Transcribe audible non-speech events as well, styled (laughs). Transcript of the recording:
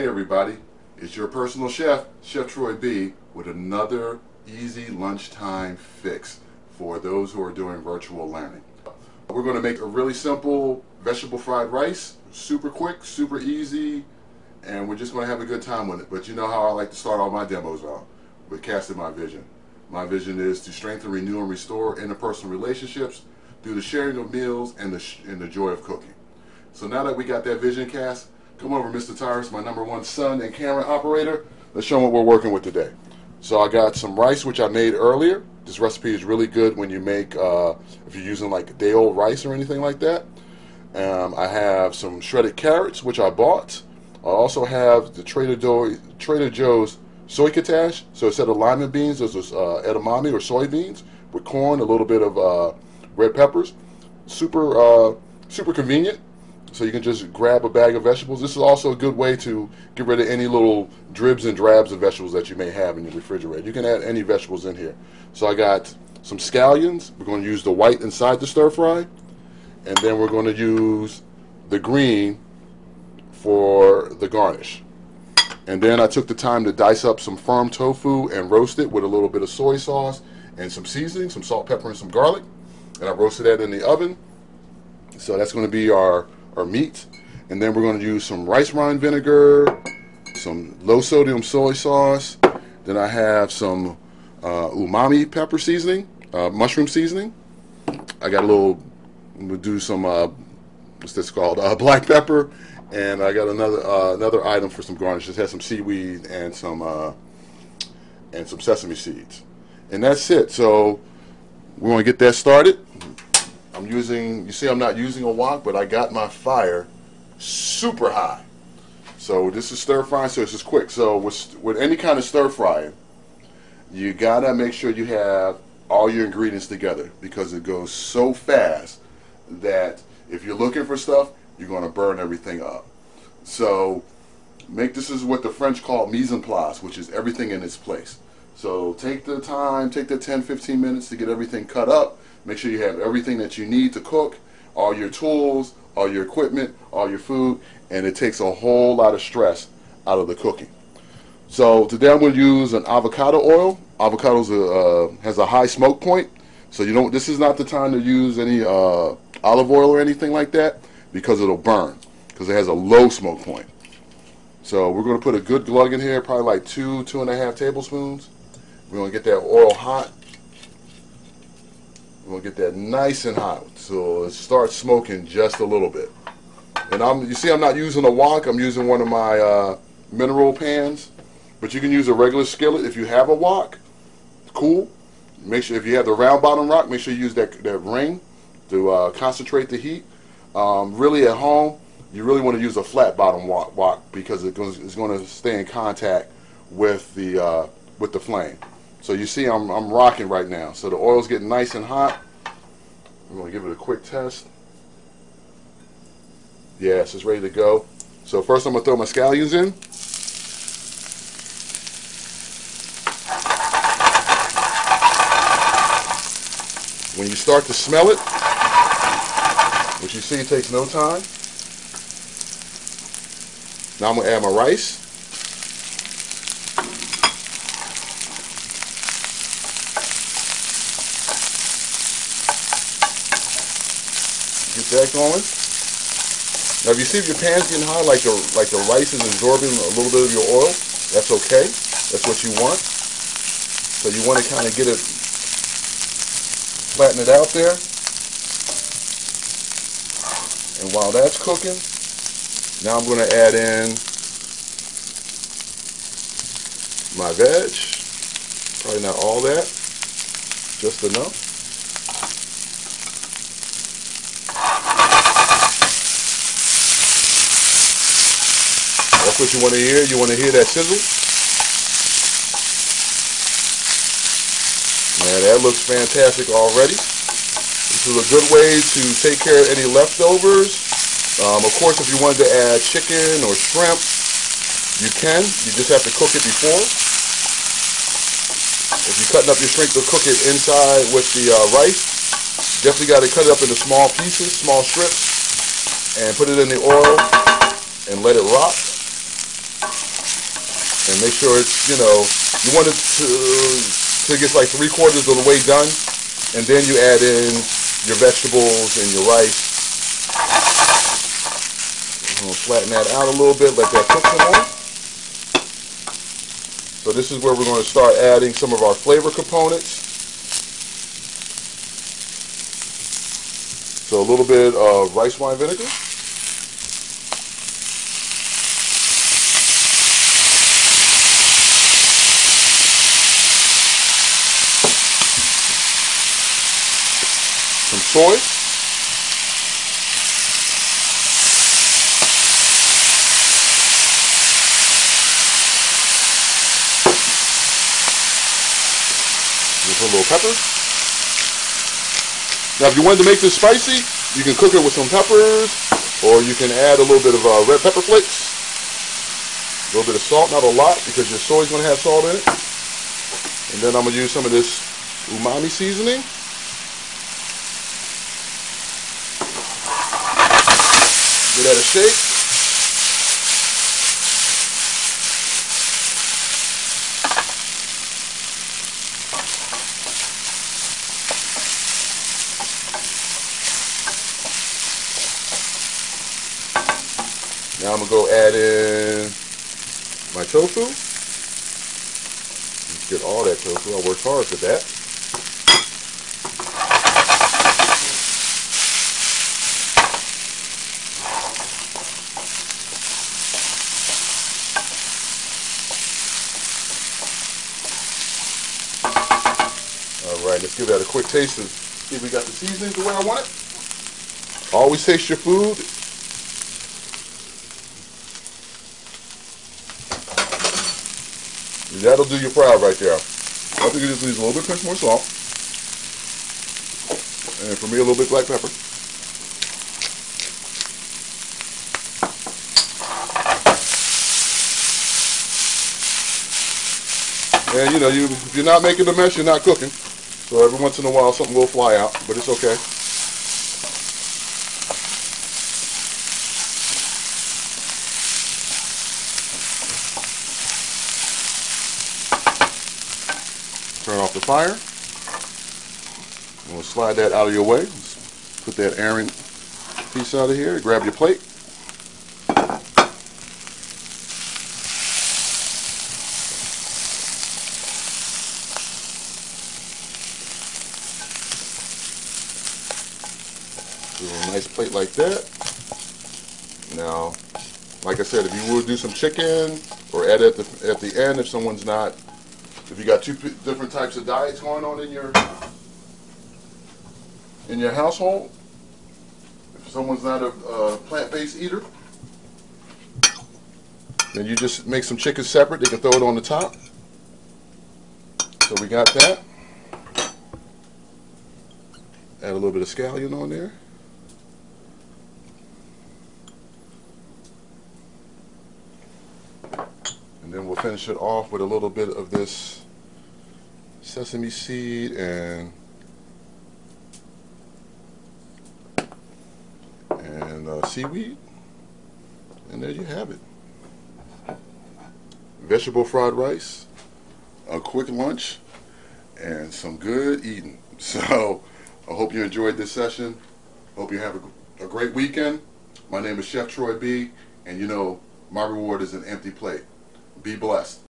Hey everybody, it's your personal chef, Chef Troy B, with another easy lunchtime fix for those who are doing virtual learning. We're going to make a really simple vegetable fried rice, super quick, super easy, and we're just going to have a good time with it. But you know how I like to start all my demos off with casting my vision. My vision is to strengthen, renew, and restore interpersonal relationships through the sharing of meals and the, and the joy of cooking. So now that we got that vision cast, come over, Mr. Tyrus, my number one son and camera operator. Let's show them what we're working with today. So I got some rice, which I made earlier. This recipe is really good when you make, uh, if you're using like day old rice or anything like that. Um, I have some shredded carrots, which I bought. I also have the Trader, Do Trader Joe's succotash. So instead of lima beans, there's this uh, edamame or soybeans with corn, a little bit of uh, red peppers. Super, uh, super convenient. So you can just grab a bag of vegetables. This is also a good way to get rid of any little dribs and drabs of vegetables that you may have in your refrigerator. You can add any vegetables in here. So I got some scallions. We're going to use the white inside the stir fry. And then we're going to use the green for the garnish. And then I took the time to dice up some firm tofu and roast it with a little bit of soy sauce and some seasoning, some salt, pepper, and some garlic. And I roasted that in the oven. So that's going to be our our meat. And then we're going to use some rice wine vinegar, some low sodium soy sauce. Then I have some uh, umami pepper seasoning, uh, mushroom seasoning. I got a little, we'll do some, uh, what's this called, uh, (laughs) black pepper. And I got another uh, another item for some garnish. It has some seaweed and some uh, and some sesame seeds. And that's it. So we're going to get that started. I'm using, you see I'm not using a wok, but I got my fire super high. So this is stir frying, so this is quick. So with, with any kind of stir frying, you gotta make sure you have all your ingredients together because it goes so fast that if you're looking for stuff, you're gonna burn everything up. So make this is what the French call mise en place, which is everything in its place. So take the time, take the 10, 15 minutes to get everything cut up Make sure you have everything that you need to cook, all your tools, all your equipment, all your food, and it takes a whole lot of stress out of the cooking. So today I'm going to use an avocado oil. Avocado uh, has a high smoke point, so you don't. This is not the time to use any uh, olive oil or anything like that because it'll burn because it has a low smoke point. So we're going to put a good glug in here, probably like two, two and a half tablespoons. We're going to get that oil hot we're gonna get that nice and hot. So it starts smoking just a little bit. And I'm, you see I'm not using a wok, I'm using one of my uh, mineral pans. But you can use a regular skillet if you have a wok. Cool. Make sure if you have the round bottom wok, make sure you use that, that ring to uh, concentrate the heat. Um, really at home, you really want to use a flat bottom wok, wok because it's going to stay in contact with the uh, with the flame. So you see I'm, I'm rocking right now. So the oil's getting nice and hot. I'm going to give it a quick test. Yes, it's ready to go. So first I'm going to throw my scallions in. When you start to smell it, which you see takes no time. Now I'm going to add my rice. That going. Now, if you see if your pan's getting hot, like the like the rice is absorbing a little bit of your oil, that's okay. That's what you want. So you want to kind of get it, flatten it out there. And while that's cooking, now I'm going to add in my veg. Probably not all that, just enough. What you want to hear. You want to hear that sizzle? Man, that looks fantastic already. This is a good way to take care of any leftovers. Um, of course, if you wanted to add chicken or shrimp, you can. You just have to cook it before. If you're cutting up your shrimp to cook it inside with the uh, rice, definitely got to cut it up into small pieces, small strips, and put it in the oil and let it rock. And make sure it's you know you want it to to get like three quarters of the way done, and then you add in your vegetables and your rice. Gonna flatten that out a little bit, let that cook some more. So this is where we're going to start adding some of our flavor components. So a little bit of rice wine vinegar. Soy. Just a little pepper. Now, if you wanted to make this spicy, you can cook it with some peppers, or you can add a little bit of uh, red pepper flakes, a little bit of salt, not a lot, because your soy is going to have salt in it. And then I'm going to use some of this umami seasoning. Give that a shake. Now I'm gonna go add in my tofu. Get all that tofu. I worked hard for that. Let's give that a quick taste and see if we got the seasoning the way I want it. Always taste your food. That'll do your fry right there. I think it just needs a little bit pinch more salt. And for me, a little bit black pepper. And you know, you if you're not making the mess, you're not cooking. So every once in a while, something will fly out, but it's okay. Turn off the fire. We'll slide that out of your way. Put that Aaron piece out of here. Grab your plate. A nice plate like that. Now, like I said, if you would do some chicken or add it at the, at the end if someone's not if you got two different types of diets going on in your in your household, if someone's not a, a plant-based eater, then you just make some chicken separate. They can throw it on the top. So we got that. Add a little bit of scallion on there. We'll finish it off with a little bit of this sesame seed and and uh, seaweed. And there you have it. Vegetable fried rice, a quick lunch, and some good eating. (laughs) So I hope you enjoyed this session. Hope you have a, a great weekend. My name is Chef Troy B. And you know, my reward is an empty plate. Be blessed.